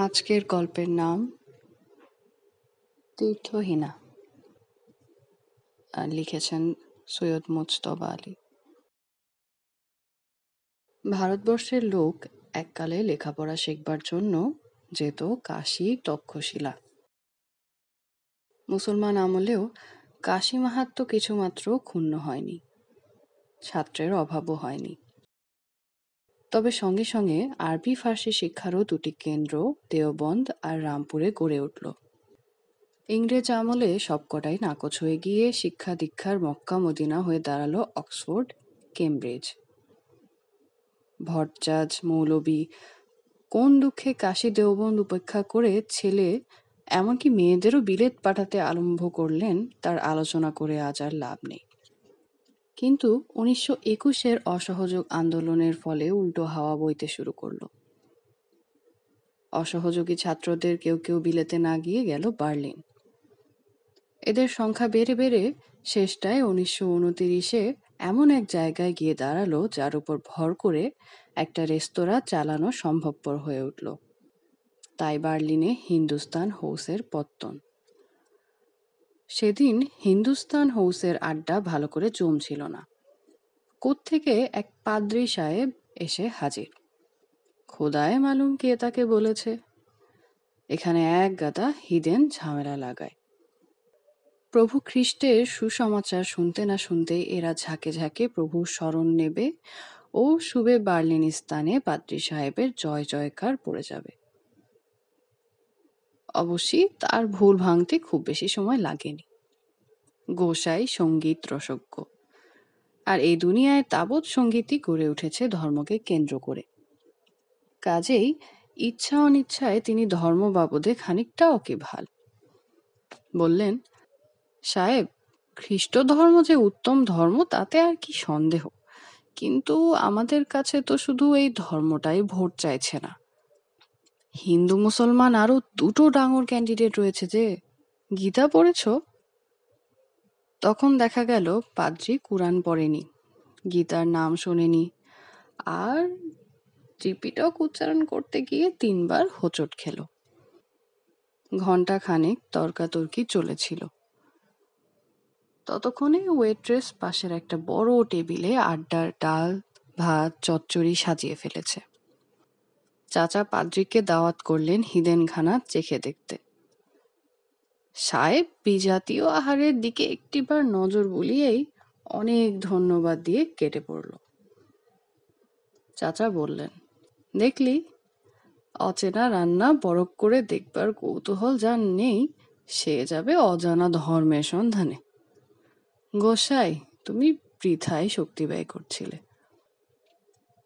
আজকের গল্পের নাম তীর্থহীনা। লিখেছেন সৈয়দ মুজতবা আলী। ভারতবর্ষের লোক এককালে লেখাপড়া শিখবার জন্য যেত কাশী তক্ষশিলা। মুসলমান আমলেও কাশী মাহাত্ম কিছুমাত্র ক্ষুণ্ণ হয়নি, ছাত্রের অভাবও হয়নি। তবে সঙ্গে সঙ্গে আরবি ফার্সি শিক্ষারও দুটি কেন্দ্র, দেওবন্দ আর রামপুরে গড়ে উঠল। ইংরেজ আমলে সবকটাই নাকচ হয়ে গিয়ে শিক্ষা দীক্ষার মক্কা মদিনা হয়ে দাঁড়াল অক্সফোর্ড, কেমব্রিজ। ভট্টাজ মৌলবি কোন দুঃখে কাশী দেওবন্দ উপেক্ষা করে ছেলে, এমনকি মেয়েদেরও বিলেত পাঠাতে আরম্ভ করলেন, তার আলোচনা করে আজ আর লাভ নেই। কিন্তু উনিশশো একুশের অসহযোগ আন্দোলনের ফলে উল্টো হাওয়া বইতে শুরু করল। অসহযোগী ছাত্রদের কেউ কেউ বিলেতে না গিয়ে গেল বার্লিন। এদের সংখ্যা বেড়ে বেড়ে শেষটায় উনিশশো উনতিরিশে এমন এক জায়গায় গিয়ে দাঁড়াল যার উপর ভর করে একটা রেস্তোরাঁ চালানো সম্ভবপর হয়ে উঠল। তাই বার্লিনে হিন্দুস্তান হৌসের পত্তন। সেদিন হিন্দুস্তান হৌসের আড্ডা ভালো করে জমছিল না। কোত্থেকে এক পাদ্রী সাহেব এসে হাজির। খোদায় মালুম কে তাকে বলেছে? এখানে এক গাদা হিদেন ঝামেলা লাগায়। প্রভু খ্রিস্টের সুসমাচার শুনতে না শুনতে এরা ঝাঁকে ঝাঁকে প্রভুর স্মরণ নেবে ও শুবে বার্লিনিস্তানে পাদ্রী সাহেবের জয় জয়কার পড়ে যাবে। অবশ্যই তার ভুল ভাঙতে খুব বেশি সময় লাগেনি। গোসাই সংগীত রসজ্ঞ। আর এই দুনিয়ায় তাবৎ সঙ্গীতই গড়ে উঠেছে ধর্মকে কেন্দ্র করে। কাজেই ইচ্ছা অনিচ্ছায় তিনি ধর্ম বাবদে খানিকটা ওকে ভালো বললেন, সাহেব, খ্রিস্ট ধর্ম যে উত্তম ধর্ম, তাতে আর কি সন্দেহ? কিন্তু আমাদের কাছে তো শুধু এই ধর্মটাই ভোট চাইছে না। হিন্দু মুসলমান আরও দুটো ডাঙর ক্যান্ডিডেট রয়েছে যে গীতা পড়েছ? তখন দেখা গেল পাদ্রি কুরআন পড়েনি, গীতার নাম শোনেনি, আর ত্রিপিটক উচ্চারণ করতে গিয়ে তিনবার হোঁচট খেল। ঘণ্টা খানেক তর্কাতর্কি চলেছিল। ততক্ষণে ওয়েট্রেস পাশের একটা বড় টেবিলে আড্ডার ডাল, ভাত, চচ্চড়ি সাজিয়ে ফেলেছে। চাচা পাদ্রিককে দাওয়াত করলেন হিদেনখানা চেখে দেখতে। সাহেব বিজাতীয় আহারের দিকে একটিবার নজর বুলিয়েই অনেক ধন্যবাদ দিয়ে কেটে পড়ল। চাচা বললেন, দেখলি, অচেনা রান্না বরফ করে দেখবার কৌতূহল যার নেই, সে যাবে অজানা ধর্মের সন্ধানে। গোসাই, তুমি বৃথায় শক্তি ব্যয় করছিলে।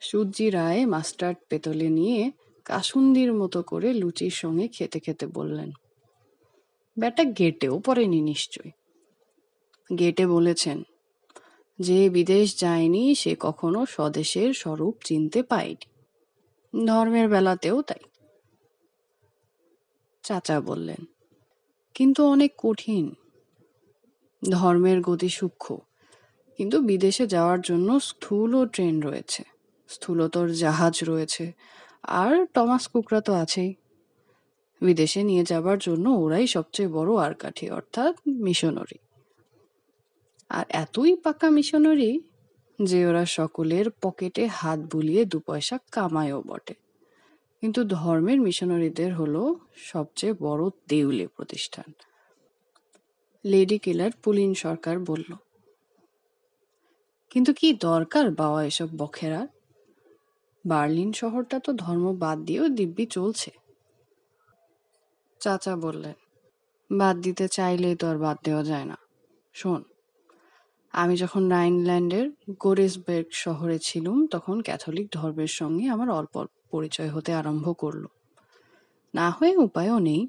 সূর্যি রায় মাস্টার্ড পেতলে নিয়ে কাসুন্দির মতো করে লুচির সঙ্গে খেতে খেতে বললেন, ব্যাটা গেটেও পড়েনি নিশ্চয়? গেটে বলেছেন, যে বিদেশ যায়নি সে কখনো স্বদেশের স্বরূপ চিনতে পায়নি। ধর্মের বেলাতেও তাই। চাচা বললেন, কিন্তু অনেক কঠিন। ধর্মের গতি সূক্ষ্ম, কিন্তু বিদেশে যাওয়ার জন্য স্থূল ট্রেন রয়েছে। স্থূলতর জাহাজ রয়েছে। আর টমাস কুকরা তো আছেই। বিদেশে নিয়ে যাবার জন্য ওরাই সবচেয়ে বড় আরকাঠি, অর্থাৎ মিশনারি। আর এতই পাকা মিশনারি যে ওরা সকলের পকেটে হাত বুলিয়ে দু পয়সা কামায়ও বটে। কিন্তু ধর্মের মিশনারিদের হলো সবচেয়ে বড় দেউলে প্রতিষ্ঠান। লেডি কিলার পুলিন সরকার বলল, কিন্তু কি দরকার বাবা এসব বখেরা বার্লিন শহরটা তো ধর্ম বাদ দিয়েও দিব্যি চলছে। চাচা বললেন, বাদ দিতে চাইলেই তো আর বাদ দেওয়া যায় না। শোন, আমি যখন রাইনল্যান্ডের গোরেসবের্গ শহরে ছিলুম, তখন ক্যাথলিক ধর্মের সঙ্গে আমার অল্প অল্প পরিচয় হতে আরম্ভ করল না হয়ে উপায়ও নেই।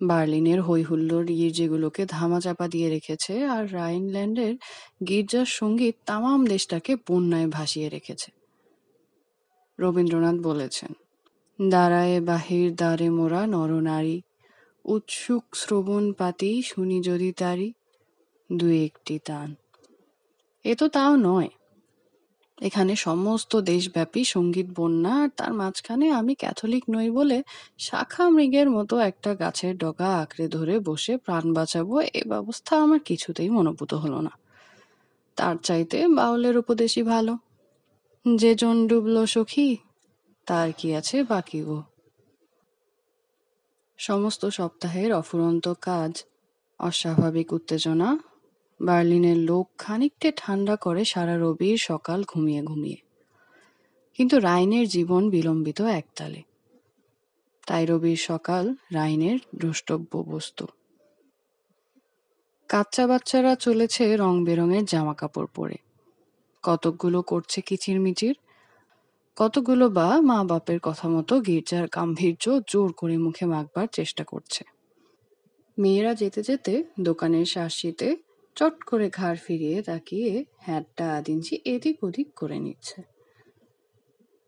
বার্লিনের হৈহুল্লোর গির্জেগুলোকে ধামাচাপা দিয়ে রেখেছে, আর রাইনল্যান্ডের গির্জার সংগীত তামাম দেশটাকে বন্যায় ভাসিয়ে রেখেছে। রবীন্দ্রনাথ বলেছেন, দাঁড়ায় বাহির দ্বারে মোরা নরনারী উৎসুক শ্রবণ পাতি শুনি যদি তারি, দুই একটি তান। এ তো তাও নয়। এখানে সমস্ত দেশব্যাপী সংগীত বন্যা আর তার মাঝখানে আমি ক্যাথলিক নই বলে শাখা মৃগের মতো একটা গাছের ডগা আঁকড়ে ধরে বসে প্রাণ বাঁচাবো এ ব্যবস্থা আমার কিছুতেই মনোভূত হলো না। তার চাইতে বাউলের উপদেশই ভালো। যে জন ডুবলো সখী, তার কি আছে বাকি গো? সমস্ত সপ্তাহের অফুরন্ত কাজ, অস্বাভাবিক উত্তেজনা, বার্লিনের লোক খানিকটে ঠান্ডা করে সারা রবির সকাল ঘুমিয়ে ঘুমিয়ে। কিন্তু রাইনের জীবন বিলম্বিত একতালে। তাই রবির সকাল রাইনের দ্রষ্টব্য বস্তু। কাচ্চা বাচ্চারা চলেছে রং বেরঙের জামা কাপড় পরে। কতকগুলো করছে কিচিরমিচির? কতগুলো বা মা বাপের কথা মতো গির্জার গাম্ভীর্য জোর করে মুখে মাখবার চেষ্টা করছে। মেয়েরা যেতে যেতে দোকানের শাসিতে চট করে ঘাড় ফিরিয়ে তাকিয়ে হ্যাটটা আধ ইঞ্চি এদিক ওদিক করে নিচ্ছে।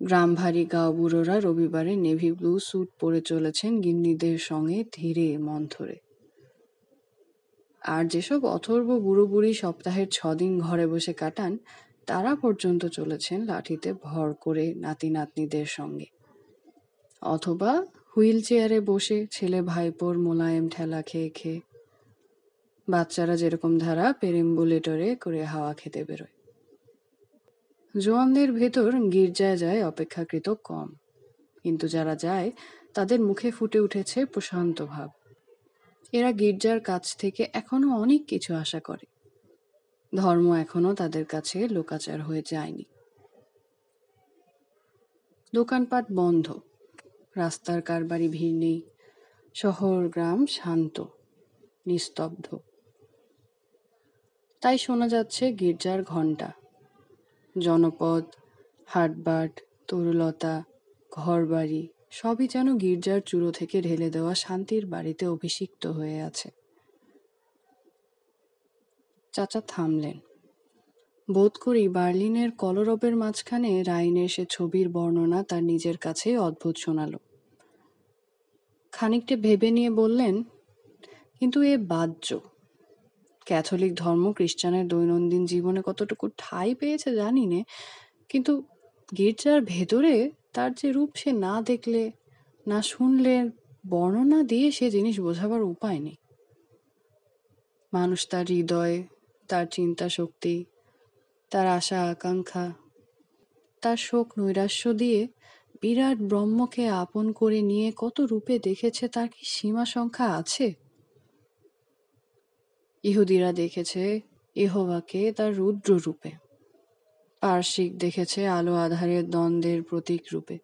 গ্রাম ভারী গাও বুড়োরা রবিবারে নেভি ব্লু স্যুট পরে চলেছেন গিন্নিদের সঙ্গে ধীরে মন্থরে আর যেসব অথর্ব বুড়ো বুড়ি সপ্তাহের ছদিন ঘরে বসে কাটান তারা পর্যন্ত চলেছেন লাঠিতে ভর করে নাতি নাতনিদের সঙ্গে। অথবা হুইল চেয়ারে বসে ছেলে ভাইপোর মোলায়েম ঠেলা খেয়ে খেয়ে। বাচ্চারা যেরকম ধারা পেরেম্বুলেটরে করে হাওয়া খেতে বেরোয়। জোয়ানদের ভেতর গির্জায় যায় অপেক্ষাকৃত কম। কিন্তু যারা যায়, তাদের মুখে ফুটে উঠেছে প্রশান্ত ভাব। এরা গির্জার কাছ থেকে এখনও অনেক কিছু আশা করে। ধর্ম এখনও তাদের কাছে লোকাচার হয়ে যায়নি। দোকানপাট বন্ধ, রাস্তার কারবারি ভিড় নেই, শহর, গ্রাম শান্ত, নিস্তব্ধ। তাই শোনা যাচ্ছে গির্জার ঘণ্টা, জনপদ, হাটবাট, তরুলতা, ঘরবাড়ি, সবই যেন গির্জার চূড়ো থেকে ঢেলে দেওয়া শান্তির বাড়িতে অভিষিক্ত হয়ে আছে। চাচা থামলেন। বোধ করি বার্লিনের কলরবের মাঝখানে রাইনের সে ছবির বর্ণনা তার নিজের কাছে অদ্ভুত শোনালো। খানিকটা ভেবে নিয়ে বললেন, কিন্তু এ বাহ্য। ক্যাথলিক ধর্ম খ্রিস্টানের দৈনন্দিন জীবনে কতটুকু ঠাঁই পেয়েছে জানি নে, কিন্তু গির্জার ভেতরে তার যে রূপ সে না দেখলে, না শুনলে, বর্ণনা দিয়ে সে জিনিস বোঝাবার উপায় নেই। মানুষ তার হৃদয় তার চিন্তা শক্তি তার আশা আকাঙ্ক্ষা, তার শোক নৈরাশ্য দিয়ে বিরাট ব্রহ্মকে আপন করে নিয়ে কত রূপে দেখেছে তার কি সীমা সংখ্যা আছে? ইহুদিরা দেখেছে ইহোবাকে তার রুদ্র রূপে, পার্শ্বিক দেখেছে আলো আধারের দ্বন্দ্বের প্রতীক রূপে,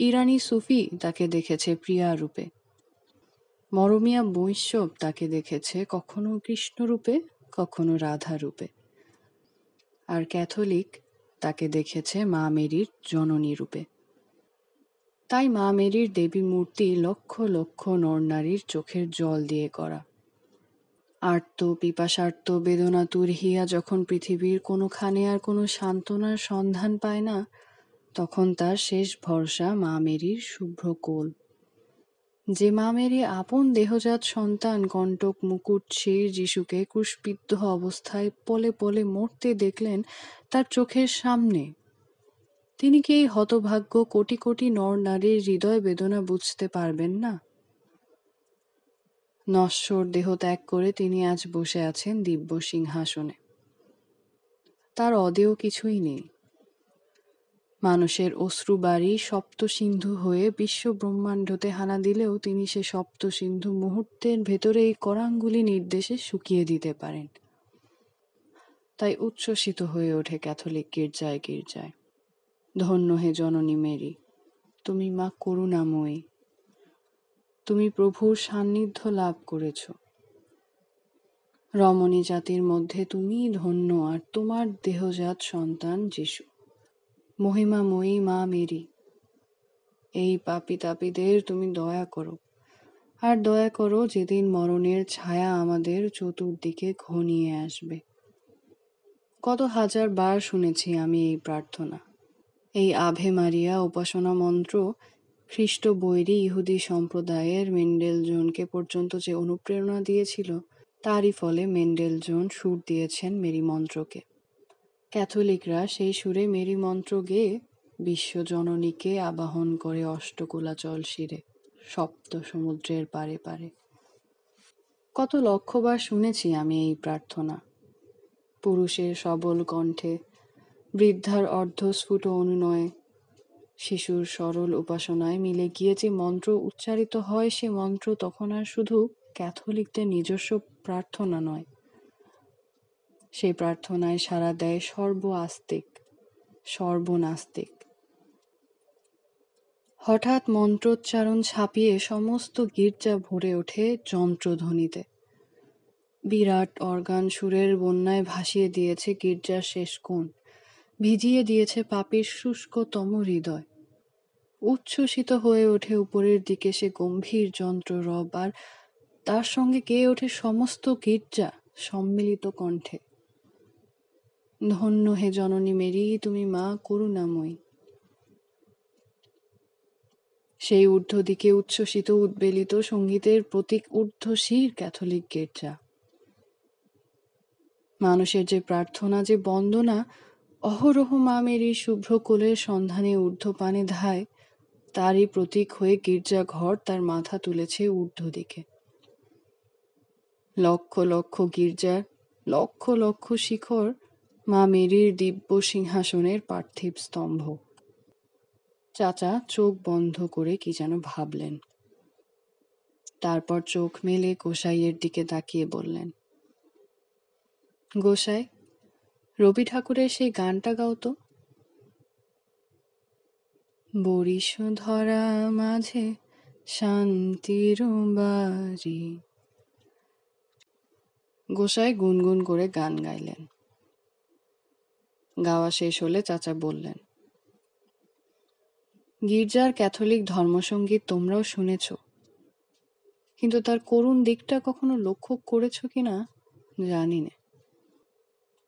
ইরানি সুফি তাকে দেখেছে প্রিয়া রূপে মরমিয়া বৈষ্ণব তাকে দেখেছে কখনো কৃষ্ণ রূপে কখনো রাধা রূপে আর ক্যাথলিক তাকে দেখেছে মা মেরির জননী রূপে। তাই মা মেরির দেবী মূর্তি লক্ষ লক্ষ নরনারীর চোখের জল দিয়ে করা আর্ত, পিপাসার্ত বেদনা তুরহিয়া যখন পৃথিবীর কোনোখানে আর কোনো সান্ত্বনার সন্ধান পায় না, তখন তার শেষ ভরসা মা মেরির শুভ্র কোল যে মা আপন দেহজাত সন্তান কণ্টক মুকুট শির যিশুকে ক্রুশবিদ্ধ অবস্থায় পলে পলে মরতে দেখলেন তার চোখের সামনে। তিনি কি এই হতভাগ্য কোটি কোটি নর নারীর হৃদয় বেদনা বুঝতে পারবেন না? নশ্বর দেহ ত্যাগ করে তিনি আজ বসে আছেন দিব্য সিংহাসনে। তার অদেয় কিছুই নেই। মানুষের অশ্রু বাড়ি সপ্ত সিন্ধু হয়ে বিশ্ব ব্রহ্মাণ্ডতে হানা দিলেও তিনি সে সপ্ত সিন্ধু মুহূর্তের ভেতরে এই করাঙ্গুলি নির্দেশে শুকিয়ে দিতে পারেন। তাই উচ্ছ্বসিত হয়ে ওঠে ক্যাথলিক গির্জায় গির্জায়। ধন্য হে জননী মেরি, তুমি মা করুণাময়ী, তুমি প্রভুর সান্নিধ্য লাভ করেছ। রমণী জাতির মধ্যে তুমি ধন্য আর তোমার দেহজাত সন্তান যিশু। মহিমাময়ী মা মেরি। এই পাপি তাপিদের তুমি দয়া করো। আর দয়া করো যেদিন মরণের ছায়া আমাদের চতুর্দিকে ঘনিয়ে আসবে। কত হাজার বার শুনেছি আমি এই প্রার্থনা। এই আভে মারিয়া উপাসনা মন্ত্র খ্রিস্ট বৈরী ইহুদি সম্প্রদায়ের মেন্ডেল জোনকে পর্যন্ত যে অনুপ্রেরণা দিয়েছিল, তারই ফলে মেন্ডেল জোন সুর দিয়েছেন মেরি মন্ত্রকে। ক্যাথলিকরা সেই সুরে মেরি মন্ত্র গেয়ে বিশ্বজননীকে আবাহন করে অষ্টকোলাচল শিরে, সপ্ত সমুদ্রের পারে পারে। কত লক্ষবার শুনেছি আমি এই প্রার্থনা। পুরুষের সবল কণ্ঠে, বৃদ্ধার অর্ধস্ফুট অনুনয়ে, শিশুর সরল উপাসনায় মিলে গিয়ে যে মন্ত্র উচ্চারিত হয় সে মন্ত্র তখন আর শুধু ক্যাথলিকদের নিজস্ব প্রার্থনা নয় সেই প্রার্থনায় সাড়া দেয় সর্ব আস্তিক সর্বনাস্তিক। হঠাৎ মন্ত্রোচ্চারণ ছাপিয়ে সমস্ত গির্জা ভরে ওঠে যন্ত্রধ্বনিতে। বিরাট অর্গান সুরের বন্যায় ভাসিয়ে দিয়েছে গির্জার শেষ কোণ, ভিজিয়ে দিয়েছে পাপের শুষ্কতম হৃদয়। উচ্ছ্বসিত হয়ে ওঠে উপরের দিকে সে গম্ভীর যন্ত্র রব, আর তার সঙ্গে গেয়ে ওঠে সমস্ত গির্জা সম্মিলিত কণ্ঠে। ধন্য হে জননী মেরি, তুমি মা করুণাময়ী। সেই ঊর্ধ্ব দিকে উচ্ছ্বসিত উদ্বেলিত সঙ্গীতের প্রতীক ঊর্ধ্বশীর ক্যাথলিক গির্জা। মানুষের যে প্রার্থনা, যে বন্দনা, অহরহ মা মেরির শুভ্র কোলের সন্ধানে ঊর্ধ্বপানে ধায়, তারই প্রতীক হয়ে গির্জা ঘর তার মাথা তুলেছে ঊর্ধ্ব দিকে লক্ষ লক্ষ গির্জার, লক্ষ লক্ষ শিখর মা মেরির দিব্য সিংহাসনের পার্থিব স্তম্ভ। চাচা চোখ বন্ধ করে কি যেন ভাবলেন। তারপর চোখ মেলে গোসাইয়ের দিকে তাকিয়ে বললেন, গোসাই, রবি ঠাকুরের সেই গানটা গাও তো। বরিশ ধরা মাঝে শান্তির বাড়ি। গোসাই গুনগুন করে গান গাইলেন। গাওয়া শেষ হলে চাচা বললেন, গির্জার ক্যাথলিক ধর্মসঙ্গীত তোমরাও শুনেছ, কিন্তু তার করুণ দিকটা কখনো লক্ষ্য করেছ কিনা জানি না।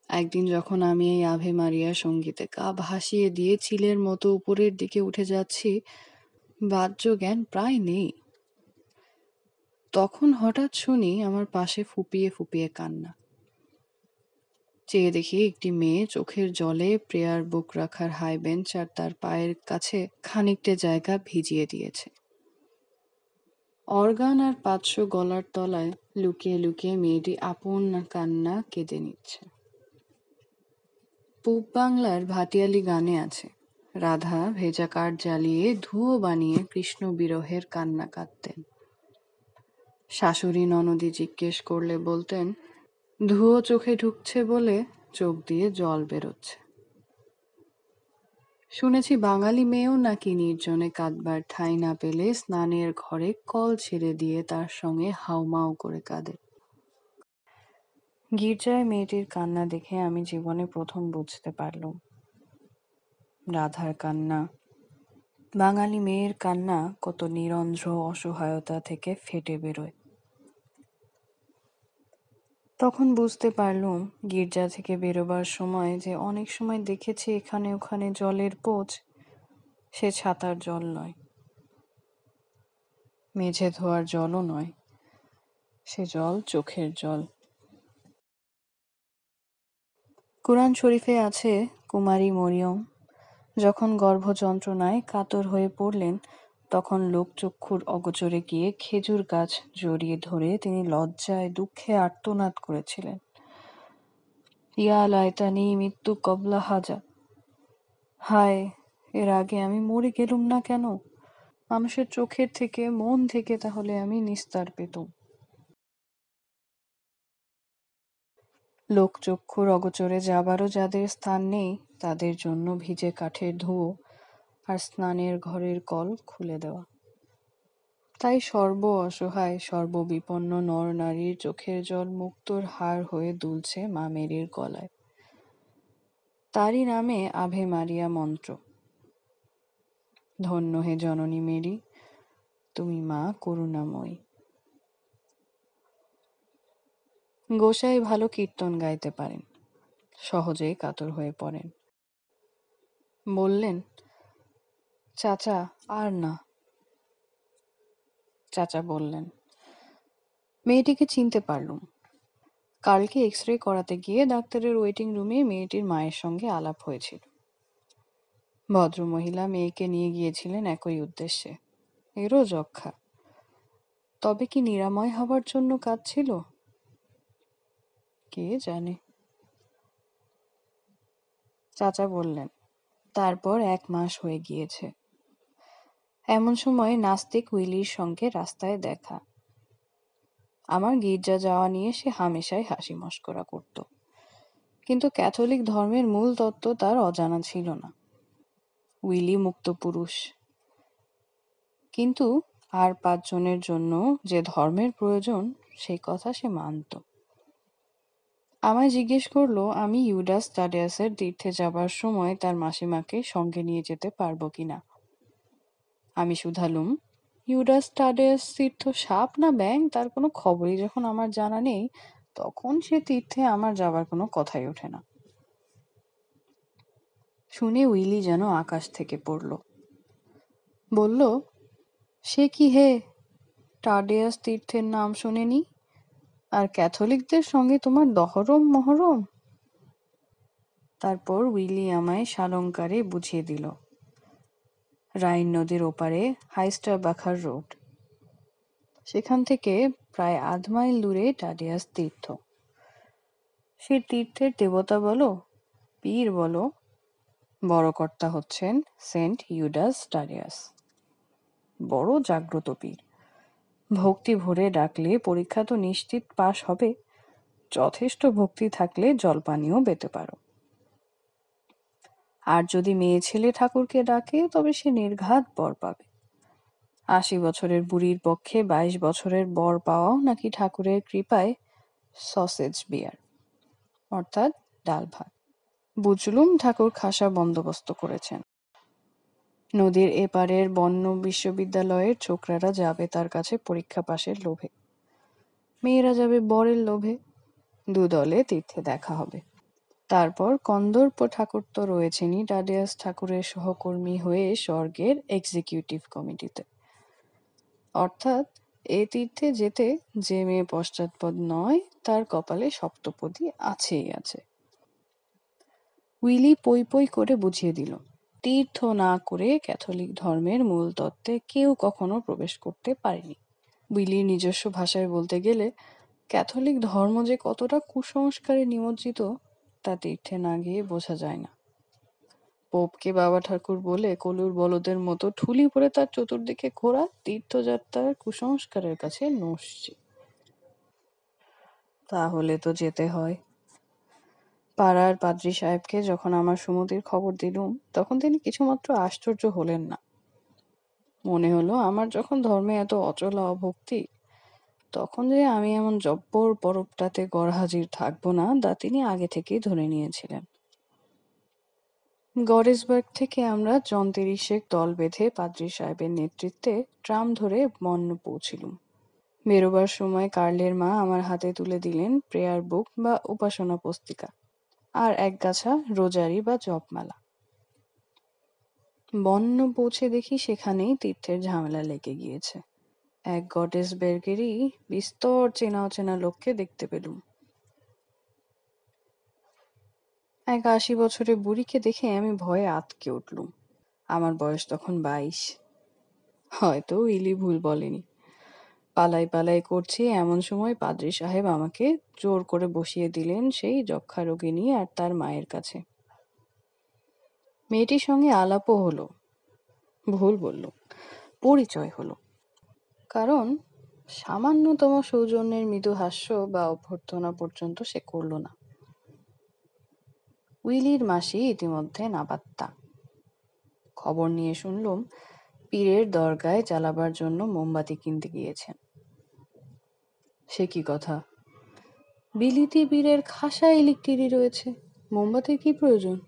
একদিন যখন আমি এই আভে মারিয়া সঙ্গীতে গা ভাসিয়ে দিয়ে চিলের মতো উপরের দিকে উঠে যাচ্ছি, বাহ্য জ্ঞান প্রায় নেই। তখন হঠাৎ শুনি আমার পাশে ফুপিয়ে ফুপিয়ে কান্না। চেয়ে দেখি একটি মেয়ে চোখের জলে প্রেয়ার বুক রাখার হাই বেঞ্চ আর তার পায়ের কাছে খানিকটা জায়গা ভিজিয়ে দিয়েছে। অর্গান আর পাঁচশো গলার তলায় লুকিয়ে লুকিয়ে মেয়েটি আপন কান্না কেঁদে নিচ্ছে। পূব বাংলার ভাটিয়ালি গানে আছে, রাধা ভেজা কাঠ জ্বালিয়ে ধুয়ো বানিয়ে কৃষ্ণ বিরহের কান্না কাঁদতেন। শাশুড়ি ননদি জিজ্ঞেস করলে বলতেন ধুয়ো চোখে ঢুকছে বলে চোখ দিয়ে জল বেরোচ্ছে। শুনেছি বাঙালি মেয়েও নাকি নির্জনে কাঁদবার ঠাঁই না পেলে স্নানের ঘরে কল ছেড়ে দিয়ে তার সঙ্গে হাউমাউ করে কাঁদে। গির্জায় মেয়েটির কান্না দেখে আমি জীবনে প্রথম বুঝতে পারলুম। রাধার কান্না। বাঙালি মেয়ের কান্না কত নিরন্ধ্র অসহায়তা থেকে ফেটে বেরোয়। তখন বুঝতে পারলুম গির্জা থেকে বেরোবার সময় যে অনেক সময় দেখেছি এখানে ওখানে জলের পোচ সে ছাতার জল নয়। মেঝে ধোয়ার জলও নয়, সে জল চোখের জল। কোরআন শরীফে আছে, কুমারী মরিয়ম, যখন গর্ভযন্ত্রণায় কাতর হয়ে পড়লেন তখন লোকচক্ষুর অগোচরে গিয়ে খেজুর গাছ জড়িয়ে ধরে তিনি লজ্জায় দুঃখে আর্তনাদ করেছিলেন। ইয়া লাইতানি মৃত্যু কবলা হাজা। হায়, এর আগে আমি মরে গেলুম না কেন? মানুষের চোখের থেকে, মন থেকে তাহলে আমি নিস্তার পেতুম। লোকচক্ষুর অগোচরে যাবারও যাদের স্থান নেই, তাদের জন্য ভিজে কাঠের ধুয়ো আর স্নানের ঘরের কল খুলে দেওয়া। তাই সর্ব অসহায় সর্ববিপন্ন নর নারীর চোখের জল মুক্তর হার হয়ে দুলছে মা মেরির গলায়। তারই নামে আভে মারিয়া মন্ত্র। ধন্য হে জননী মেরি, তুমি মা করুণাময়ী। গোসাই ভালো কীর্তন গাইতে পারেন, সহজেই কাতর হয়ে পড়েন। বললেন চাচা, আর না। চাচা বললেন, মেয়েটিকে চিনতে পারলুম। কালকে এক্স রে করাতে গিয়ে ডাক্তারের ওয়েটিং রুমে মেয়েটির মায়ের সঙ্গে আলাপ হয়েছিল। ভদ্রমহিলা মেয়েকে নিয়ে গিয়েছিলেন একই উদ্দেশ্যে। এরও যক্ষা। তবে কি নিরাময় হবার জন্য কাজ ছিল? কে জানে? চাচা বললেন, তারপর এক মাস হয়ে গিয়েছে। এমন সময় নাস্তিক উইলির সঙ্গে রাস্তায় দেখা। আমার গির্জা যাওয়া নিয়ে সে হামেশাই হাসি মস্করা করত। কিন্তু ক্যাথলিক ধর্মের মূল তত্ত্ব তার অজানা ছিল না। উইলি মুক্ত পুরুষ। কিন্তু আর পাঁচজনের জন্য যে ধর্মের প্রয়োজন, সেই কথা সে মানত। আমায় জিজ্ঞেস করল, আমি ইউডাস টাডিয়াসের তীর্থে যাবার সময় তার মাসিমাকে সঙ্গে নিয়ে যেতে পারব কিনা? আমি শুধালুম। ইউডাস টাডিয়াস তীর্থ সাপ না ব্যাং তার কোনো খবরই যখন আমার জানা নেই, তখন সে তীর্থে আমার যাবার কোনো কথাই ওঠে না। শুনে উইলি যেন আকাশ থেকে পড়ল। বলল, সে কি হে? টাডিয়াস তীর্থের নাম শোনেনি? আর ক্যাথলিকদের সঙ্গে তোমার দহরম মহরম? তারপর উইলি আমায় সালঙ্কারে বুঝিয়ে দিল। রাইন নদীর ওপারে হাইস্টার বাখার রোড। সেখান থেকে প্রায় আধ মাইল দূরে টাডিয়াস তীর্থ। সে তীর্থের দেবতা বলো, পীর বলো, বড় কর্তা হচ্ছেন সেন্ট ইউডাস টাডিয়াস। বড় জাগ্রত পীর। ভক্তি ভরে ডাকলে পরীক্ষা তো নিশ্চিত পাশ হবে, যথেষ্ট ভক্তি থাকলে জলপানিও পেতে পারো। আর যদি মেয়ে ছেলে ঠাকুরকে ডাকে, তবে সে নির্ঘাত বর পাবে। আশি বছরের বুড়ির পক্ষে বাইশ বছরের বর পাওয়াও নাকি ঠাকুরের কৃপায় সসেজ বিয়ার। অর্থাৎ ডাল ভাত। বুঝলুম ঠাকুর খাসা বন্দোবস্ত করেছেন। নদীর এপারের বন্য বিশ্ববিদ্যালয়ের ছোকরারা যাবে তার কাছে পরীক্ষা পাশের লোভে। মেয়েরা যাবে বরের লোভে। দুদলে তীর্থে দেখা হবে। তারপর কন্দর্প ঠাকুর তো রয়েছেনই টাডিয়াস ঠাকুরের সহকর্মী হয়ে স্বর্গের এক্সিকিউটিভ কমিটিতে অর্থাৎ এ তীর্থে যেতে যে মেয়ে পশ্চাৎপদ নয়, তার কপালে সপ্তপদী আছেই আছে। উইলি পই পই করে বুঝিয়ে দিল, তীর্থ না করে ক্যাথলিক ধর্মের মূল তত্ত্বে কেউ কখনো প্রবেশ করতে পারেনি। উইলির নিজস্ব ভাষায় বলতে গেলে, ক্যাথলিক ধর্ম যে কতটা কুসংস্কারে নিমজ্জিত তা তীর্থে না গিয়ে বোঝা যায় না। পোপকে বাবা ঠাকুর বলে কলুর বলদের মতো ঠুলি পরে তার চতুর্দিকে ঘোরা তীর্থযাত্রার কুসংস্কারের কাছে নসছে তাহলে তো যেতে হয়। পাড়ার পাদ্রী সাহেবকে যখন আমার সুমতির খবর দিলুম, তখন তিনি কিছুমাত্র আশ্চর্য হলেন না। মনে হলো আমার যখন ধর্মে এত অচলা অভক্তি তখন যে আমি এমন জব্বর পরবটাতে গড়হাজির থাকব না, তা তিনি আগে থেকেই ধরে নিয়েছিলেন। গরেসবার্গ থেকে আমরা জন তিরিশেক দল বেঁধে পাদ্রী সাহেবের নেতৃত্বে ট্রাম ধরে মন্ন পৌঁছিলুম। বেরোবার সময় কার্লের মা আমার হাতে তুলে দিলেন প্রেয়ার বুক বা উপাসনা পুস্তিকা আর এক গাছা রোজারি বা জপমালা। বন্য পৌঁছে দেখি সেখানেই তীর্থের ঝামেলা লেগে গিয়েছে। এক গডেস বের্গেরই বিস্তর চেনা অচেনা লোককে দেখতে পেলুম। এক আশি বছরের বুড়িকে দেখে আমি ভয়ে আতকে উঠলুম। আমার বয়স তখন বাইশ। হয়তো ইলি ভুল বলেনি। পালাই পালাই করছি এমন সময় পাদ্রী সাহেব আমাকে জোর করে বসিয়ে দিলেন সেই যক্ষা রোগিনী আর তার মায়ের কাছে। মেয়েটির সঙ্গে আলাপও হলো। ভুল বলল। পরিচয় হলো। কারণ সামান্যতম সৌজন্যের মৃদু হাস্য বা অভ্যর্থনা পর্যন্ত সে করল না। উইলির মাসি ইতিমধ্যে নাবাত্তা। খবর নিয়ে শুনলুম, পীরের দরগায় জ্বালাবার জন্য মোমবাতি কিনতে গিয়েছেন। সে কি কথা? বিলিতি বীরের খাসা ইলেকট্রিকই রয়েছে, মোমবাতির কি প্রয়োজন?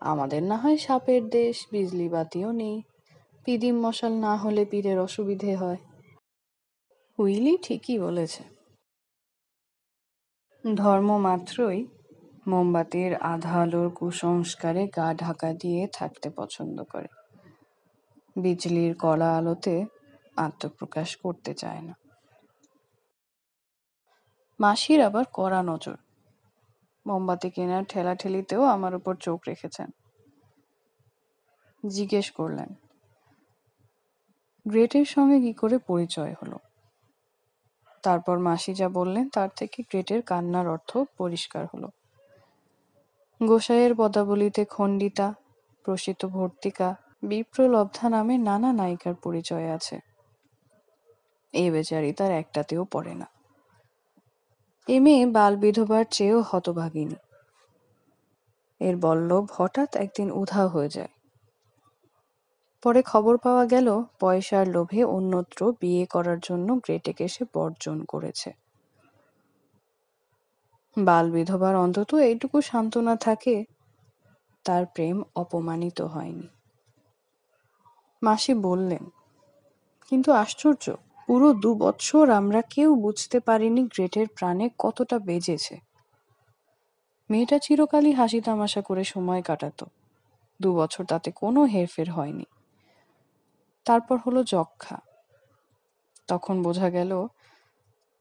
আমাদের না হয় সাপের দেশ, বিজলি বাতিও নেই পিদিম মশাল না হলে পীরের অসুবিধে হয়। উইলি ঠিকই বলেছে। ধর্ম মাত্রই মোমবাতির আধা আলোর কুসংস্কারে গা ঢাকা দিয়ে থাকতে পছন্দ করে। বিজলির কড়া আলোতে আত্মপ্রকাশ করতে চায় না। মাসির আবার কড়া নজর। মোমবাতি কেনার ঠেলাঠেলিতেও আমার উপর চোখ রেখেছেন। জিজ্ঞেস করলেন গ্রেটের সঙ্গে কি করে পরিচয় হলো? তারপর মাসি যা বললেন, তার থেকে গ্রেটের কান্নার অর্থ পরিষ্কার হলো। গোসাইয়ের পদাবলিতে খণ্ডিতা, প্রসিত ভর্তিকা, বিপ্রলব্ধা নামে নানা নায়িকার পরিচয় আছে। এ বেচারি তার একটাতেও পড়ে না। এ মেয়ে বাল বিধবার চেয়েও হতভাগিনী। এর বল্লভ হঠাৎ একদিন উধাও হয়ে যায়। পরে খবর পাওয়া গেল, পয়সার লোভে অন্যত্র বিয়ে করার জন্য গ্রেটেকে এসে বর্জন করেছে। বাল বিধবার অন্তত এইটুকু সান্ত্বনা থাকে, তার প্রেম অপমানিত হয়নি। মাসি বললেন, কিন্তু আশ্চর্য, পুরো দু বৎসর আমরা কেউ বুঝতে পারিনি গ্রেটের প্রাণে কতটা বেজেছে। মেয়েটা চিরকালই হাসি তামাশা করে সময় কাটাতো, দু বছর তাতে কোনো হেরফের হয়নি। তারপর হলো যক্ষা। তখন বোঝা গেল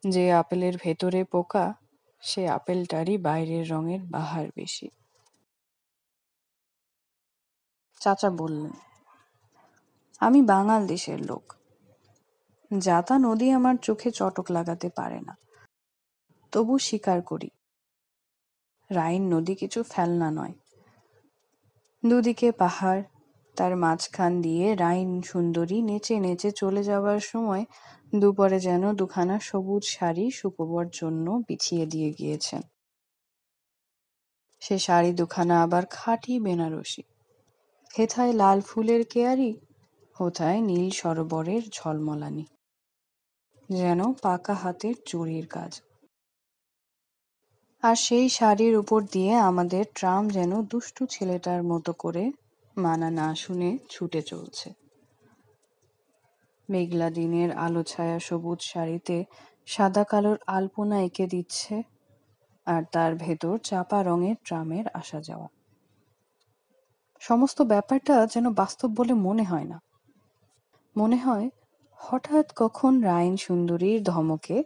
যে আপেলের ভেতরে পোকা, সে আপেলটারই বাইরের রঙের বাহার বেশি। চাচা বললেন, আমি বাঙাল দেশের লোক। যাতা নদী আমার চোখে চটক লাগাতে পারে না। তবু স্বীকার করি। রাইন নদী কিছু ফেলনা নয়। দুদিকে পাহাড় তার মাঝখান দিয়ে রাইন সুন্দরী নেচে নেচে চলে যাবার সময় দুপরে যেন দুখানা সবুজ শাড়ি শুকোবার জন্য বিছিয়ে দিয়ে গিয়েছেন। সে শাড়ি দুখানা আবার খাঁটি বেনারসি। হেথায় লাল ফুলের কেয়ারি, হোথায় নীল সরোবরের ঝলমলানি। যেন পাকা হাতের চুরির কাজ। আর সেই শাড়ির উপর দিয়ে আমাদের ট্রাম যেন দুষ্টু ছেলেটার মতো করে মানা না শুনে ছুটে চলছে। মেঘলা দিনের আলো ছায়া সবুজ শাড়িতে সাদা কালোর আলপনা এঁকে দিচ্ছে আর তার ভেতর চাপা রঙের ট্রামের আসা যাওয়া। সমস্ত ব্যাপারটা যেন বাস্তব বলে মনে হয় না। মনে হয় হঠাৎ কখন রাইন সুন্দরীর ধমকে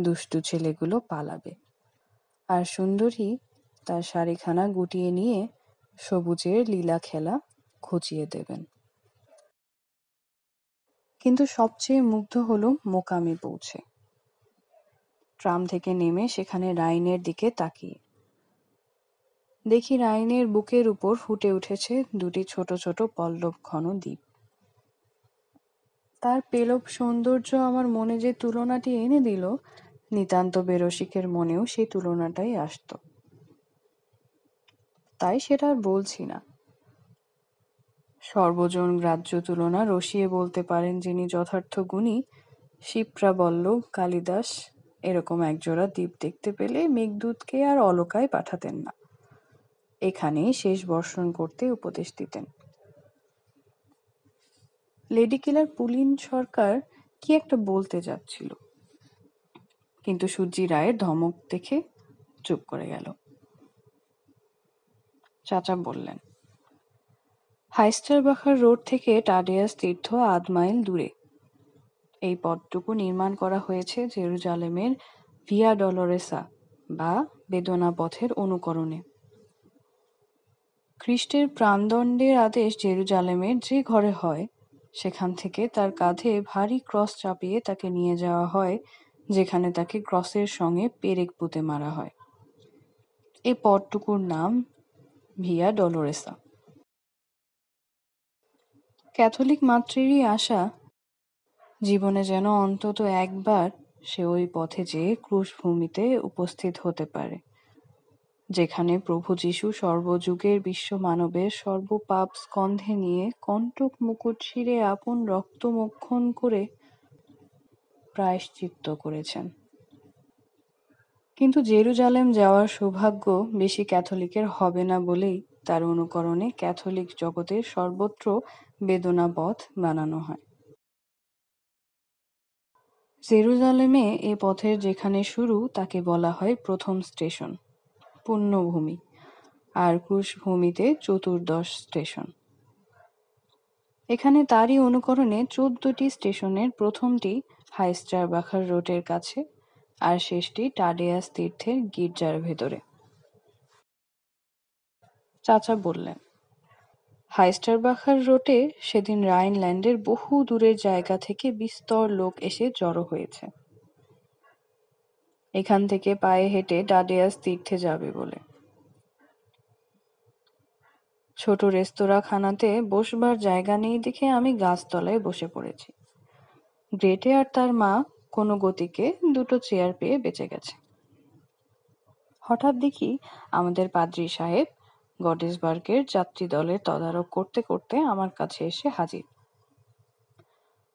দুষ্টু ছেলেগুলো পালাবে। আর সুন্দরী তার শাড়িখানা গুটিয়ে নিয়ে সবুজের লীলা খেলা খুঁচিয়ে দেবেন। কিন্তু সবচেয়ে মুগ্ধ হলো মোকামে পৌঁছে। ট্রাম থেকে নেমে সেখানে রাইনের দিকে তাকিয়ে। দেখি রাইনের বুকের উপর ফুটে উঠেছে দুটি ছোট ছোট পল্লব ঘন দ্বীপ। তার পেলব সৌন্দর্য আমার মনে যে তুলনাটি এনে দিল, নিতান্ত বেরসিকের মনেও সেই তুলনাটাই আসত। তাই সেটা আর বলছি না। সর্বজন গ্রাহ্য তুলনা রসিয়ে বলতে পারেন যিনি যথার্থ গুণী, শিপ্রা বল্লভ, কালিদাস এরকম একজোড়া দ্বীপ দেখতে পেলে মেঘদূতকে আর অলকায় পাঠাতেন না। এখানেই শেষ বর্ষণ করতে উপদেশ দিতেন। লেডি কিলার পুলিন সরকার কি একটা বলতে যাচ্ছিল। কিন্তু সূর্যি রায়ের ধমক দেখে চুপ করে গেল। চাচা বললেন। হাইস্টারবাখার রোড থেকে টাডিয়াস তীর্থ আধ মাইল দূরে। এই পথটুকু নির্মাণ করা হয়েছে জেরুজালেমের ভিয়া ডলোরেসা বা বেদনা পথের অনুকরণে। খ্রিস্টের প্রাণদণ্ডের আদেশ জেরুজালেমের যে ঘরে হয়, সেখান থেকে তার কাঁধে ভারী ক্রস চাপিয়ে তাকে নিয়ে যাওয়া হয়, যেখানে তাকে ক্রসের সঙ্গে পেরেক পুঁতে মারা হয়। এ পথটুকুর নাম ভিয়া ডলোরেসা। ক্যাথলিক মাতৃরই আশা, জীবনে যেন অন্তত একবার সে ওই পথে যেয়ে ক্রুশভূমিতে উপস্থিত হতে পারে, যেখানে প্রভু যীশু সর্বযুগের বিশ্ব মানবের সর্বপাপ স্কন্ধে নিয়ে কণ্টক মুকুট ছিঁড়ে আপন রক্ত মক্ষণ করে প্রায়শ্চিত্ত করেছেন। কিন্তু জেরুজালেম যাওয়ার সৌভাগ্য বেশি ক্যাথলিকের হবে না বলেই তার অনুকরণে ক্যাথলিক জগতের সর্বত্র বেদনা পথ বানানো হয়। জেরুজালেমে এ পথের যেখানে শুরু, তাকে বলা হয় প্রথম স্টেশন, পুণ্যভূমি, আর ক্রুশভূমিতে চতুর্দশ স্টেশন। এখানে তারই অনুকরণে চোদ্দটি স্টেশনের প্রথমটি হাইস্টার বাখার রোডের কাছে আর শেষটি টাডিয়াস তীর্থের গির্জার ভেতরে। চাচা বললেন হাইস্টারবাখার রোটে সেদিন রাইনল্যান্ডের বহু দূরের জায়গা থেকে বিস্তর লোক এসে জড়ো হয়েছে। এখান থেকে পায়ে হেঁটে টাডিয়াস তীর্থে যাবে বলে। ছোট রেস্তোরাঁ খানাতে বসবার জায়গা নেই দেখে আমি গাছতলায় বসে পড়েছি। গ্রেটে আর তার মা কোনো গতিকে দুটো চেয়ার পেয়ে বেঁচে গেছে। হঠাৎ দেখি আমাদের পাদ্রী সাহেব গডেসবার্গের যাত্রী দলের তদারক করতে করতে আমার কাছে এসে হাজির।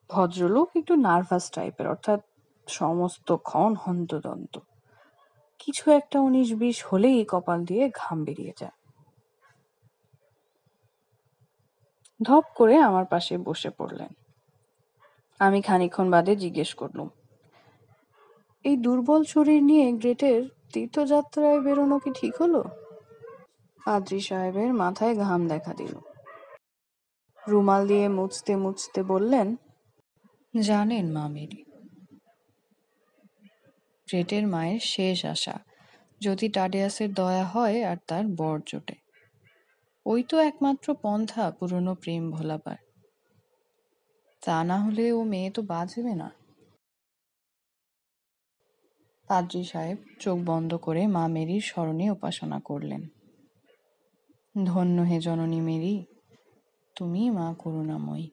ভদ্রলোক একটু নার্ভাস টাইপের অর্থাৎ সমস্ত ক্ষণ হন্তদন্ত। কিছু একটা উনিশ বিশ হলেই কপাল দিয়ে ঘাম বেরিয়ে যায়। ধপ করে আমার পাশে বসে পড়লেন। আমি খানিক্ষণ বাদে জিজ্ঞেস করলুম এই দুর্বল শরীর নিয়ে গ্রেটের তীর্থযাত্রায় বেরোনো কি ঠিক হলো? পাদ্রী সাহেবের মাথায় ঘাম দেখা দিল। রুমাল দিয়ে মুছতে মুছতে বললেন, জানেন মা মেরি, গ্রেটের মায়ের শেষ আশা, যদি টাডিয়াসের দয়া হয় আর তার বর জোটে। ওই তো একমাত্র পন্থা পুরনো প্রেম ভোলাবার। তা না হলে ও মেয়ে তো বাঁচবে না। পাদ্রী সাহেব চোখ বন্ধ করে মা মেরির স্মরণে উপাসনা করলেন। ধন্য হে জননী মেরি, তুমি মা করুণাময়ী।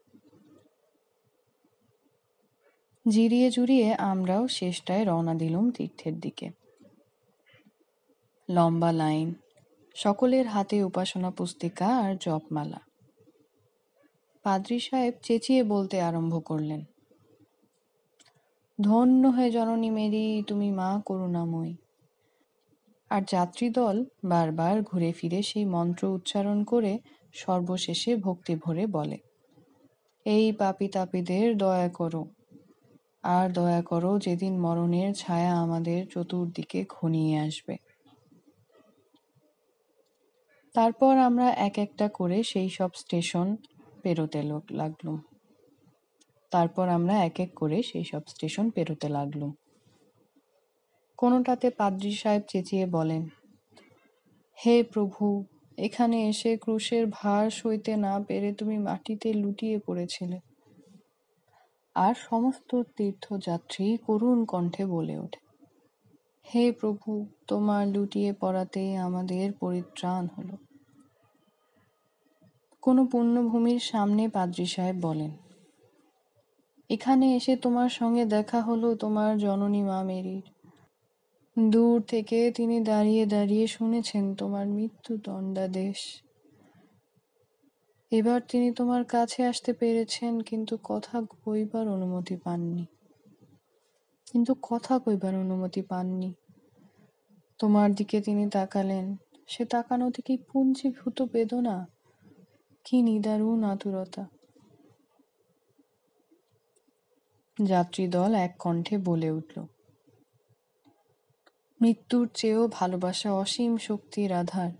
জিরিয়ে জুড়িয়ে আমরাও শেষটায় রওনা দিলুম তীর্থের দিকে। লম্বা লাইন, সকলের হাতে উপাসনা পুস্তিকা আর জপমালা। পাদ্রী সাহেব চেঁচিয়ে বলতে আরম্ভ করলেন ধন্য হে জননী মেরি, তুমি মা করুণাময়ী। আর যাত্রীদল বারবার ঘুরে ফিরে সেই মন্ত্র উচ্চারণ করে সর্বশেষে ভক্তি ভরে বলে, এই পাপি তাপিদের দয়া করো। আর দয়া করো যেদিন মরণের ছায়া আমাদের চতুর্দিকে ঘনিয়ে আসবে। তারপর আমরা এক একটা করে সেই সব স্টেশন পেরোতে লাগলুম। তারপর আমরা এক এক করে সেই সব স্টেশন পেরোতে লাগলুম। কোনোটাতে পাদ্রী সাহেব চেঁচিয়ে বলেন, হে প্রভু, এখানে এসে ক্রুশের ভার সইতে না পেরে তুমি মাটিতে লুটিয়ে পড়েছিলে। আর সমস্ত তীর্থযাত্রী করুণ কণ্ঠে বলে ওঠে, হে প্রভু, তোমার লুটিয়ে পড়াতে আমাদের পরিত্রাণ হলো কোনো পুণ্যভূমির সামনে পাদ্রী সাহেব বলেন এখানে এসে তোমার সঙ্গে দেখা হলো তোমার জননী মা মেরির। দূর থেকে তিনি দাঁড়িয়ে দাঁড়িয়ে শুনেছেন তোমার মৃত্যু দণ্ডাদেশ। এবার তিনি তোমার কাছে আসতে পেরেছেন, কিন্তু কথা কইবার অনুমতি পাননি। কিন্তু কথা কইবার অনুমতি পাননি। তোমার দিকে তিনি তাকালেন। সে তাকানো থেকে পুঞ্জীভূত বেদনা, কি নিদারুণ আতুরতা। যাত্রীদল এক কণ্ঠে বলে উঠল, মৃত্যুর চেয়েও ভালোবাসা অসীম শক্তির আধার।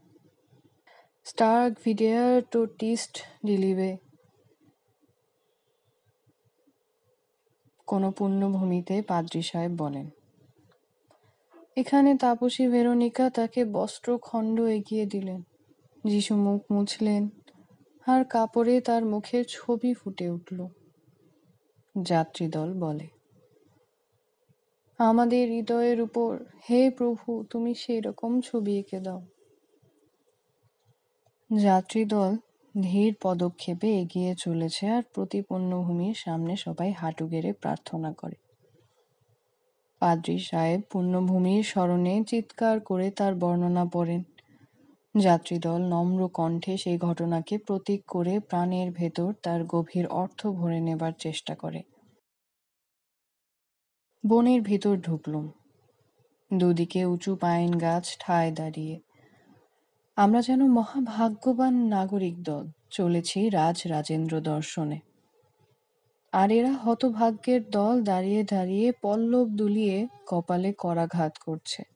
স্টার্ক ভিডিয়ার টু টিস্ট ডিলিবে কোনো পুণ্যভূমিতে পাদ্রী সাহেব বলেন, এখানে তাপসী ভেরোনিকা তাকে বস্ত্রখণ্ড এগিয়ে দিলেন, যিশু মুখ মুছলেন, আর কাপড়ে তার মুখের ছবি ফুটে উঠল। যাত্রীদল বলে। আমাদের হৃদয়ের উপর, হে প্রভু, তুমি সেই রকম ছবি এঁকে দাও। যাত্রীদল ধীর পদক্ষেপে এগিয়ে চলেছে আর প্রতি পুণ্যভূমির সামনে সবাই হাঁটু গেড়ে প্রার্থনা করে। পাদ্রী সাহেব পূর্ণভূমির স্মরণে চিৎকার করে তার বর্ণনা পড়েন। যাত্রীদল নম্র কণ্ঠে সেই ঘটনাকে প্রতীক করে প্রাণের ভেতর তার গভীর অর্থ ভরে নেবার চেষ্টা করে। বনের ভিতর ঢুকলুম। দুদিকে উঁচু পাইন গাছ ঠায় দাঁড়িয়ে। আমরা যেন মহাভাগ্যবান নাগরিক দল, চলেছি রাজ রাজেন্দ্র দর্শনে। আর এরা হতভাগ্যের দল দাঁড়িয়ে দাঁড়িয়ে পল্লব দুলিয়ে কপালে করাঘাত করছে।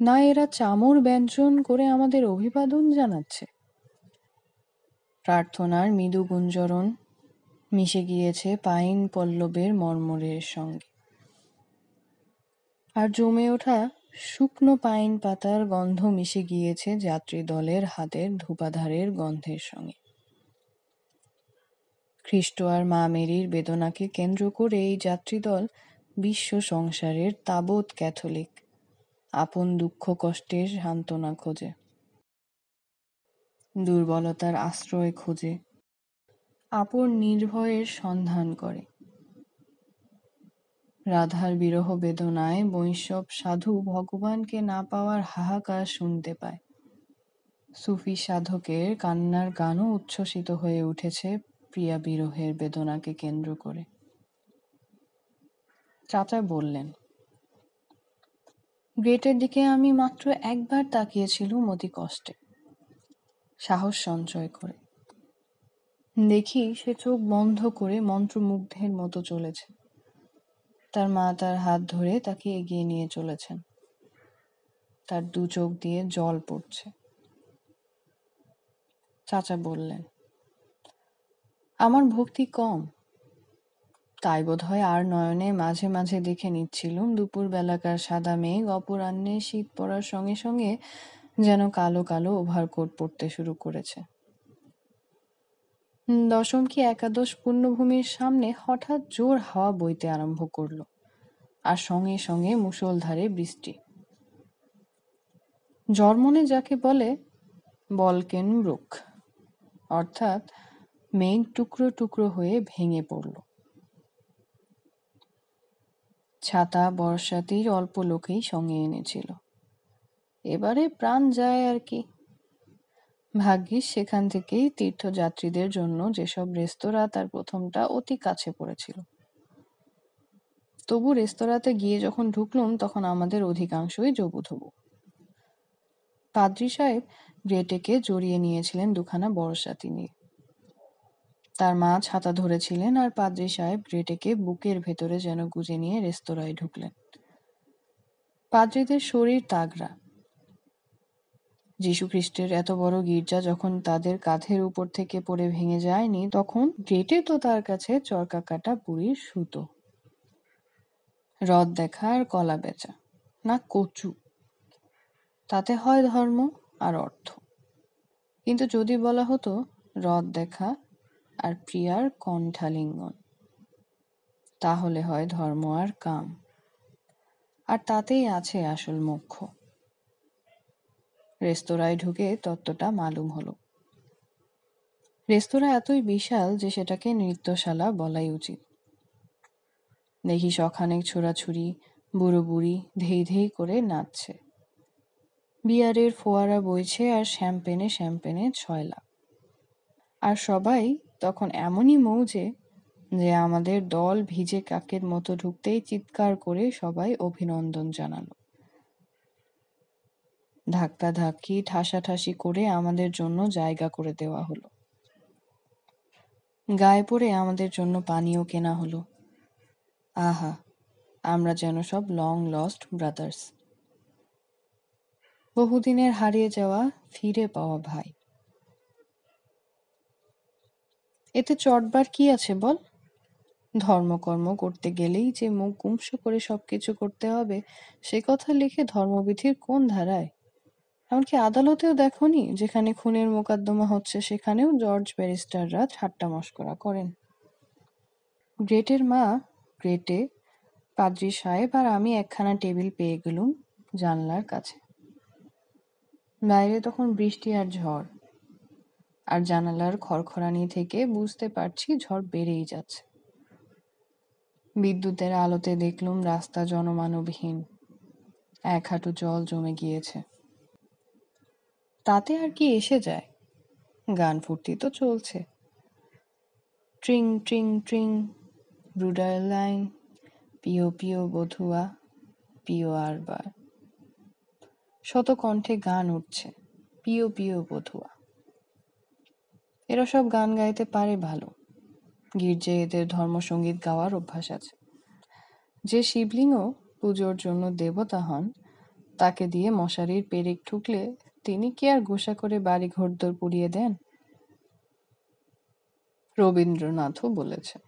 না, এরা চামর ব্যঞ্জন করে আমাদের অভিবাদন জানাচ্ছে। প্রার্থনার মৃদু গুঞ্জরণ মিশে গিয়েছে পাইন পল্লবের মর্মরের সঙ্গে। আর জমে ওঠা শুকনো পাইন পাতার গন্ধ মিশে গিয়েছে যাত্রী দলের হাতের ধূপাধারের গন্ধের সঙ্গে। খ্রিস্ট আর মা মেরির বেদনাকে কেন্দ্র করে এই যাত্রীদল বিশ্ব সংসারের তাবৎ ক্যাথলিক আপন দুঃখ কষ্টের সান্ত্বনা খোঁজে। দুর্বলতার আশ্রয় খোঁজে। আপন নির্ভয়ের সন্ধান করে। রাধার বিরহ বেদনায় বৈষ্ণব সাধু ভগবানকে না পাওয়ার হাহাকার শুনতে পায়। সুফি সাধকের কান্নার গানও উচ্ছ্বসিত হয়ে উঠেছে প্রিয়া বিরহের বেদনাকে কেন্দ্র করে। চাচা বললেন গ্রেটের দিকে আমি মাত্র একবার তাকিয়েছিলুম অতি কষ্টে। সাহস সঞ্চয় করে। দেখি সে চোখ বন্ধ করে মন্ত্রমুগ্ধের মতো চলেছে। তার মা তার হাত ধরে তাকে এগিয়ে নিয়ে চলেছেন। তার দু চোখ দিয়ে জল পড়ছে। চাচা বললেন, আমার ভক্তি কম তাই বোধ হয় আর নয়নে মাঝে মাঝে দেখে নিচ্ছিলুম দুপুর বেলাকার সাদা মেঘ অপরাহ্নে শীত পড়ার সঙ্গে সঙ্গে যেন কালো কালো ওভারকোট পড়তে শুরু করেছে। দশম কি একাদশ পূর্ণভূমির সামনে হঠাৎ জোর হাওয়া বইতে আরম্ভ করল আর সঙ্গে সঙ্গে মুষলধারে বৃষ্টি। জর্মনে যাকে বলে বলকেন ব্রুক অর্থাৎ মেঘ টুকরো টুকরো হয়ে ভেঙে পড়ল। ছাতা, বর্ষাতির অল্প লোকেই সঙ্গে এনেছিল। এবারে প্রাণ যায় আর কি। ভাগ্যিস সেখান থেকেই তীর্থযাত্রীদের জন্য যেসব রেস্তোরাঁ তার প্রথমটা অতি কাছে পড়েছিল। তবু রেস্তোরাঁতে গিয়ে যখন ঢুকলুম, তখন আমাদের অধিকাংশই জবুথবু পাদ্রি সাহেব গ্রেটেকে জড়িয়ে নিয়েছিলেন দুখানা বড়সাতি নিয়ে। তার মা ছাতা ধরেছিলেন আর পাদ্রি সাহেব গ্রেটেকে বুকের ভেতরে যেন গুজে নিয়ে রেস্তোরাঁয় ঢুকলেন। পাদ্রিদের শরীর তাগড়া। খ্রিস্টের এত বড় গির্জা যখন তাদের কাঁধের উপর থেকে পড়ে ভেঙে যায়নি, তখন গ্রেটে তো তার কাছে চরকা কাটা বুড়ির সুতো। রদ দেখা আর কলা বেচা। না কচু। তাতে হয় ধর্ম আর অর্থ। কিন্তু যদি বলা হতো রদ দেখা আর প্রিয়ার কণ্ঠালিঙ্গন। তাহলে হয় ধর্ম আর কাম। আর তাতেই আছে আসল মুখ্য রেস্তোরাঁয় ঢুকে তত্ত্বটা মালুম হলো। রেস্তোরাঁ এতই বিশাল যে সেটাকে নৃত্যশালা বলাই উচিত। দেখি সখানেক ছোড়াছুড়ি বুড়ো বুড়ি ধেই ধেই করে নাচছে। বিয়ারের ফোয়ারা বইছে আর শ্যাম্পেনে শ্যাম্পেনে ছয়লা আর সবাই তখন এমনই মৌজে যে আমাদের দল ভিজে কাকের মতো ঢুকতেই চিৎকার করে সবাই অভিনন্দন জানালো। ধাক্কা ধাক্কি ঠাসাঠাসি করে আমাদের জন্য জায়গা করে দেওয়া হলো। গায়ে পড়ে আমাদের জন্য পানীয় কেনা হলো। আহা, আমরা যেন সব লং লস্ট ব্রাদার্স বহুদিনের হারিয়ে যাওয়া ফিরে পাওয়া ভাই। এতে চটবার কি আছে বল? ধর্মকর্ম করতে গেলেই যে মুখ গুমস করে সবকিছু করতে হবে, সে কথা লিখে ধর্মবিধির কোন ধারায়? এমনকি আদালতেও দেখনি, যেখানে খুনের মোকদ্দমা হচ্ছে, সেখানেও জর্জ ব্যারিস্টাররা ঠাট্টা মস্করা করেন। গ্রেটের মা, গ্রেটে, পাদ্রি সাহেব আর আমি একখানা টেবিল পেয়ে গেলুম জানলার কাছে। বাইরে তখন বৃষ্টি আর ঝড়। আর জানালার খড়খড়ানি থেকে বুঝতে পারছি ঝড় বেড়েই যাচ্ছে। বিদ্যুতের আলোতে দেখলুম রাস্তা জনমানবহীন। এক হাঁটু জল জমে গিয়েছে। তাতে আর কি এসে যায়? গান ফুর্তি তো চলছে। ট্রিং ট্রিং ট্রিং ব্রুডার লাইন, পিও পিও, বধুয়া, পিও আরবার শত কণ্ঠে গান উঠছে। পিও পিও, বধুয়া। এরা সব গান গাইতে পারে ভালো। গির্জে এদের ধর্মসঙ্গীত গাওয়ার অভ্যাস আছে। যে শিবলিঙ্গ পুজোর জন্য দেবতা হন, তাকে দিয়ে মশারির পেরেক ঠুকলে তিনি কি আর গোসা করে বাড়ি ঘরদোর পুড়িয়ে দেন? রবীন্দ্রনাথও বলেছেন,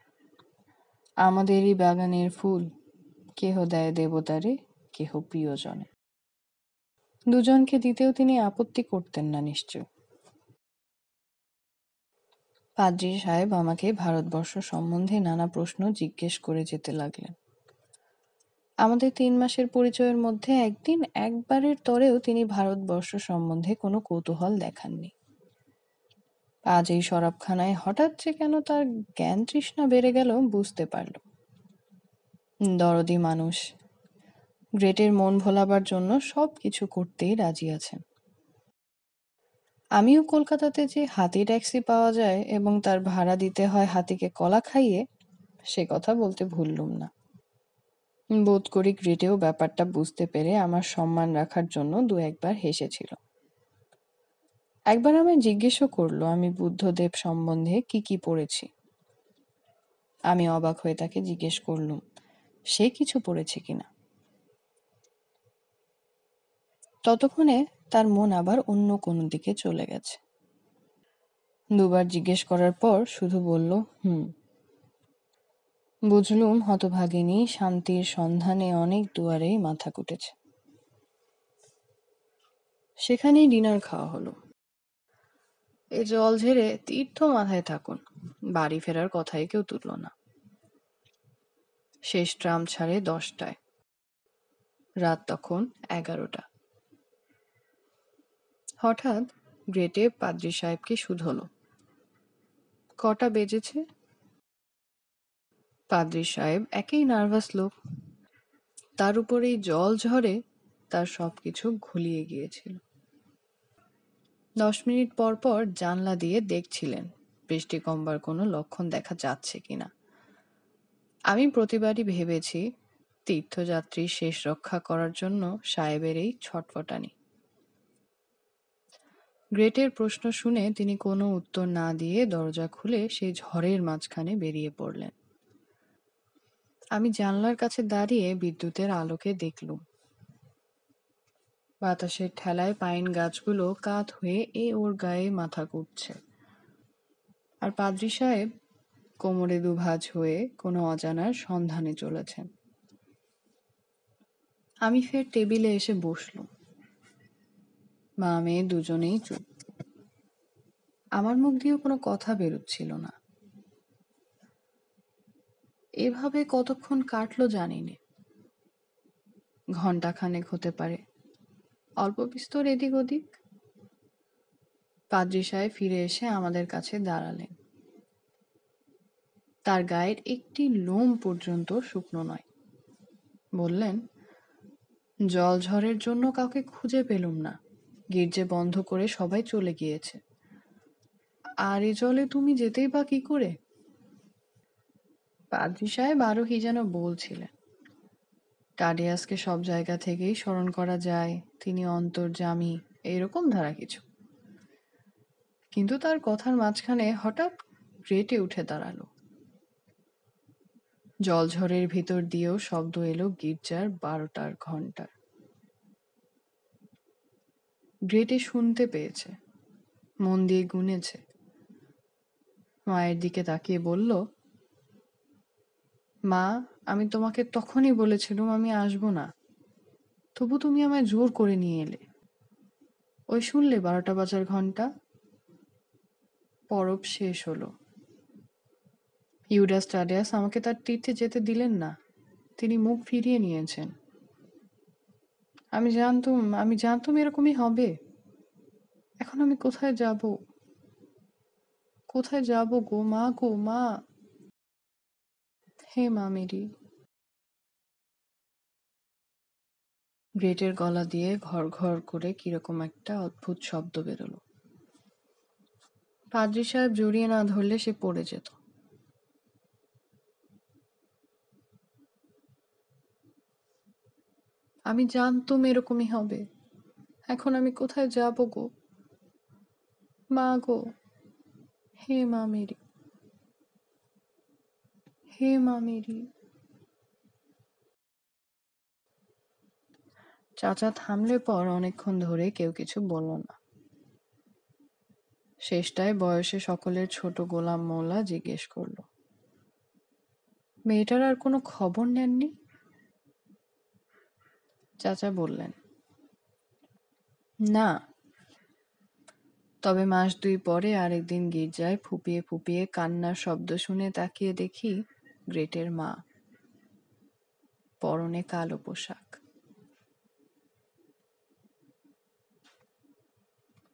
আমাদেরই বাগানের ফুল, কেহ দেয় দেবতারে, কেহ প্রিয়জনে। দুজনকে দিতেও তিনি আপত্তি করতেন না নিশ্চয় পাদ্রী সাহেব আমাকে ভারতবর্ষ সম্বন্ধে নানা প্রশ্ন জিজ্ঞেস করে যেতে লাগলেন। আমাদের তিন মাসের পরিচয়ের মধ্যে একদিন একবারের তরেও তিনি ভারতবর্ষ সম্বন্ধে কোনো কৌতূহল দেখাননি। আজ এই শরাবখানায় হঠাৎ যে কেন তার জ্ঞান তৃষ্ণা বেড়ে গেল বুঝতে পারল। দরদি মানুষ, গ্রেটের মন ভোলাবার জন্য সব কিছু করতেই রাজি আছেন। আমিও কলকাতাতে যে হাতি ট্যাক্সি পাওয়া যায় এবং তার ভাড়া দিতে হয় হাতিকে কলা খাইয়ে, সে কথা বলতে ভুললুম না। বোধ করি গ্রেটেও ব্যাপারটা বুঝতে পেরে আমার সম্মান রাখার জন্য দু একবার হেসেছিল। একবার আমায় জিজ্ঞেসও করল, আমি বুদ্ধদেব সম্বন্ধে কি কি পড়েছি? আমি অবাক হয়ে তাকে জিজ্ঞেস করলুম, সে কিছু পড়েছে কিনা? ততক্ষণে তার মন আবার অন্য কোনো দিকে চলে গেছে। দুবার জিজ্ঞেস করার পর শুধু বলল, হুম। বুঝলুম হতভাগিনী শান্তির সন্ধানে অনেক দুয়ারেই মাথা কুটেছে। সেখানেই ডিনার খাওয়া হলো। এ জল ঝেড়ে তীর্থ মাথায় থাকুন, বাড়ি ফেরার কথাই কেউ তুলল না। শেষ ট্রাম ছাড়ে দশটায়। রাত তখন এগারোটা। হঠাৎ গ্রেটে পাদ্রী সাহেবকে শুধল কটা বেজেছে? পাদ্রী সাহেব একেই নার্ভাস লোক। তার উপরেই জল ঝরে তার সবকিছু ঘুলিয়ে গিয়েছিল। দশ মিনিট পর পর জানলা দিয়ে দেখছিলেন বৃষ্টি কমবার কোনো লক্ষণ দেখা যাচ্ছে কিনা। আমি প্রতিবারই ভেবেছি তীর্থযাত্রী শেষ রক্ষা করার জন্য সাহেবের এই ছটফটানি। গ্রেটের প্রশ্ন শুনে তিনি কোনো উত্তর না দিয়ে দরজা খুলে সেই ঝড়ের মাঝখানে বেরিয়ে পড়লেন। আমি জানলার কাছে দাঁড়িয়ে বিদ্যুতের আলোকে দেখলুম। বাতাসের ঠেলায় পাইন গাছগুলো কাত হয়ে এ ওর গায়ে মাথা কুটছে আর পাদ্রি সাহেব কোমরে দুভাজ হয়ে কোনো অজানার সন্ধানে চলেছেন। আমি ফের টেবিলে এসে বসলুম। মা মেয়ে দুজনেই চুপ। আমার মুখ দিয়েও কোনো কথা বেরোচ্ছিল না। এভাবে কতক্ষণ কাটলো জানি নে। ঘন্টাখানেক হতে পারে। অল্প বিস্তর এদিক ওদিক। পাদ্রি সাহেব ফিরে এসে আমাদের কাছে দাঁড়ালেন। তার গায়ের একটি লোম পর্যন্ত শুকনো নয়। বললেন, জল ঝড়ের জন্য কাউকে খুঁজে পেলুম না। গির্জে বন্ধ করে সবাই চলে গিয়েছে। আর এ জলে তুমি যেতেই বা কি করে? পাদ্রি সাহেব আরও কি যেন বলছিলেন। টাডিয়াসকে সব জায়গা থেকেই স্মরণ করা যায়, তিনি অন্তর্জামী এরকম ধারা কিছু। কিন্তু তার কথার মাঝখানে হঠাৎ গ্রেটে উঠে দাঁড়াল। জলঝড়ের ভিতর দিয়েও শব্দ এলো গির্জার বারোটার ঘণ্টার। গ্রেটে শুনতে পেয়েছে। মন দিয়ে গুনেছে। মায়ের দিকে তাকিয়ে বলল, মা, আমি তোমাকে তখনই বলেছিলাম আমি আসব না। তবু তুমি আমায় জোর করে নিয়ে এলে। ওই শুনলে বারোটা বাজার ঘণ্টা? পরব শেষ হলো। ইউডাস টাডিয়াস আমাকে তার তীর্থে যেতে দিলেন না। তিনি মুখ ফিরিয়ে নিয়েছেন। আমি জানতুম আমি জানতুম এরকমই হবে। এখন আমি কোথায় যাব? কোথায় যাব গো মা গো মা? হে মা মেরি। গ্রেটের গলা দিয়ে ঘর ঘর করে কীরকম একটা অদ্ভুত শব্দ বেরোলো। পাদ্রি সাহেব জড়িয়ে না ধরলে সে পড়ে যেত। আমি জানতুম এরকমই হবে। এখন আমি কোথায় যাব গো? মা গো, হে মা মেরি, হে মা মেরি। চাচা থামলে পর অনেকক্ষণ ধরে কেউ কিছু বলল না। শেষটায় বয়সে সকলের ছোট গোলাম মোল্লা জিজ্ঞেস করল, মেয়েটার আর কোনো খবর নেননি? চাচা বললেন, না। তবে মাস দুই পরে আরেকদিন গির্জায় ফুপিয়ে ফুপিয়ে কান্নার শব্দ শুনে তাকিয়ে দেখি গ্রেটের মা, পরনে কালো পোশাক।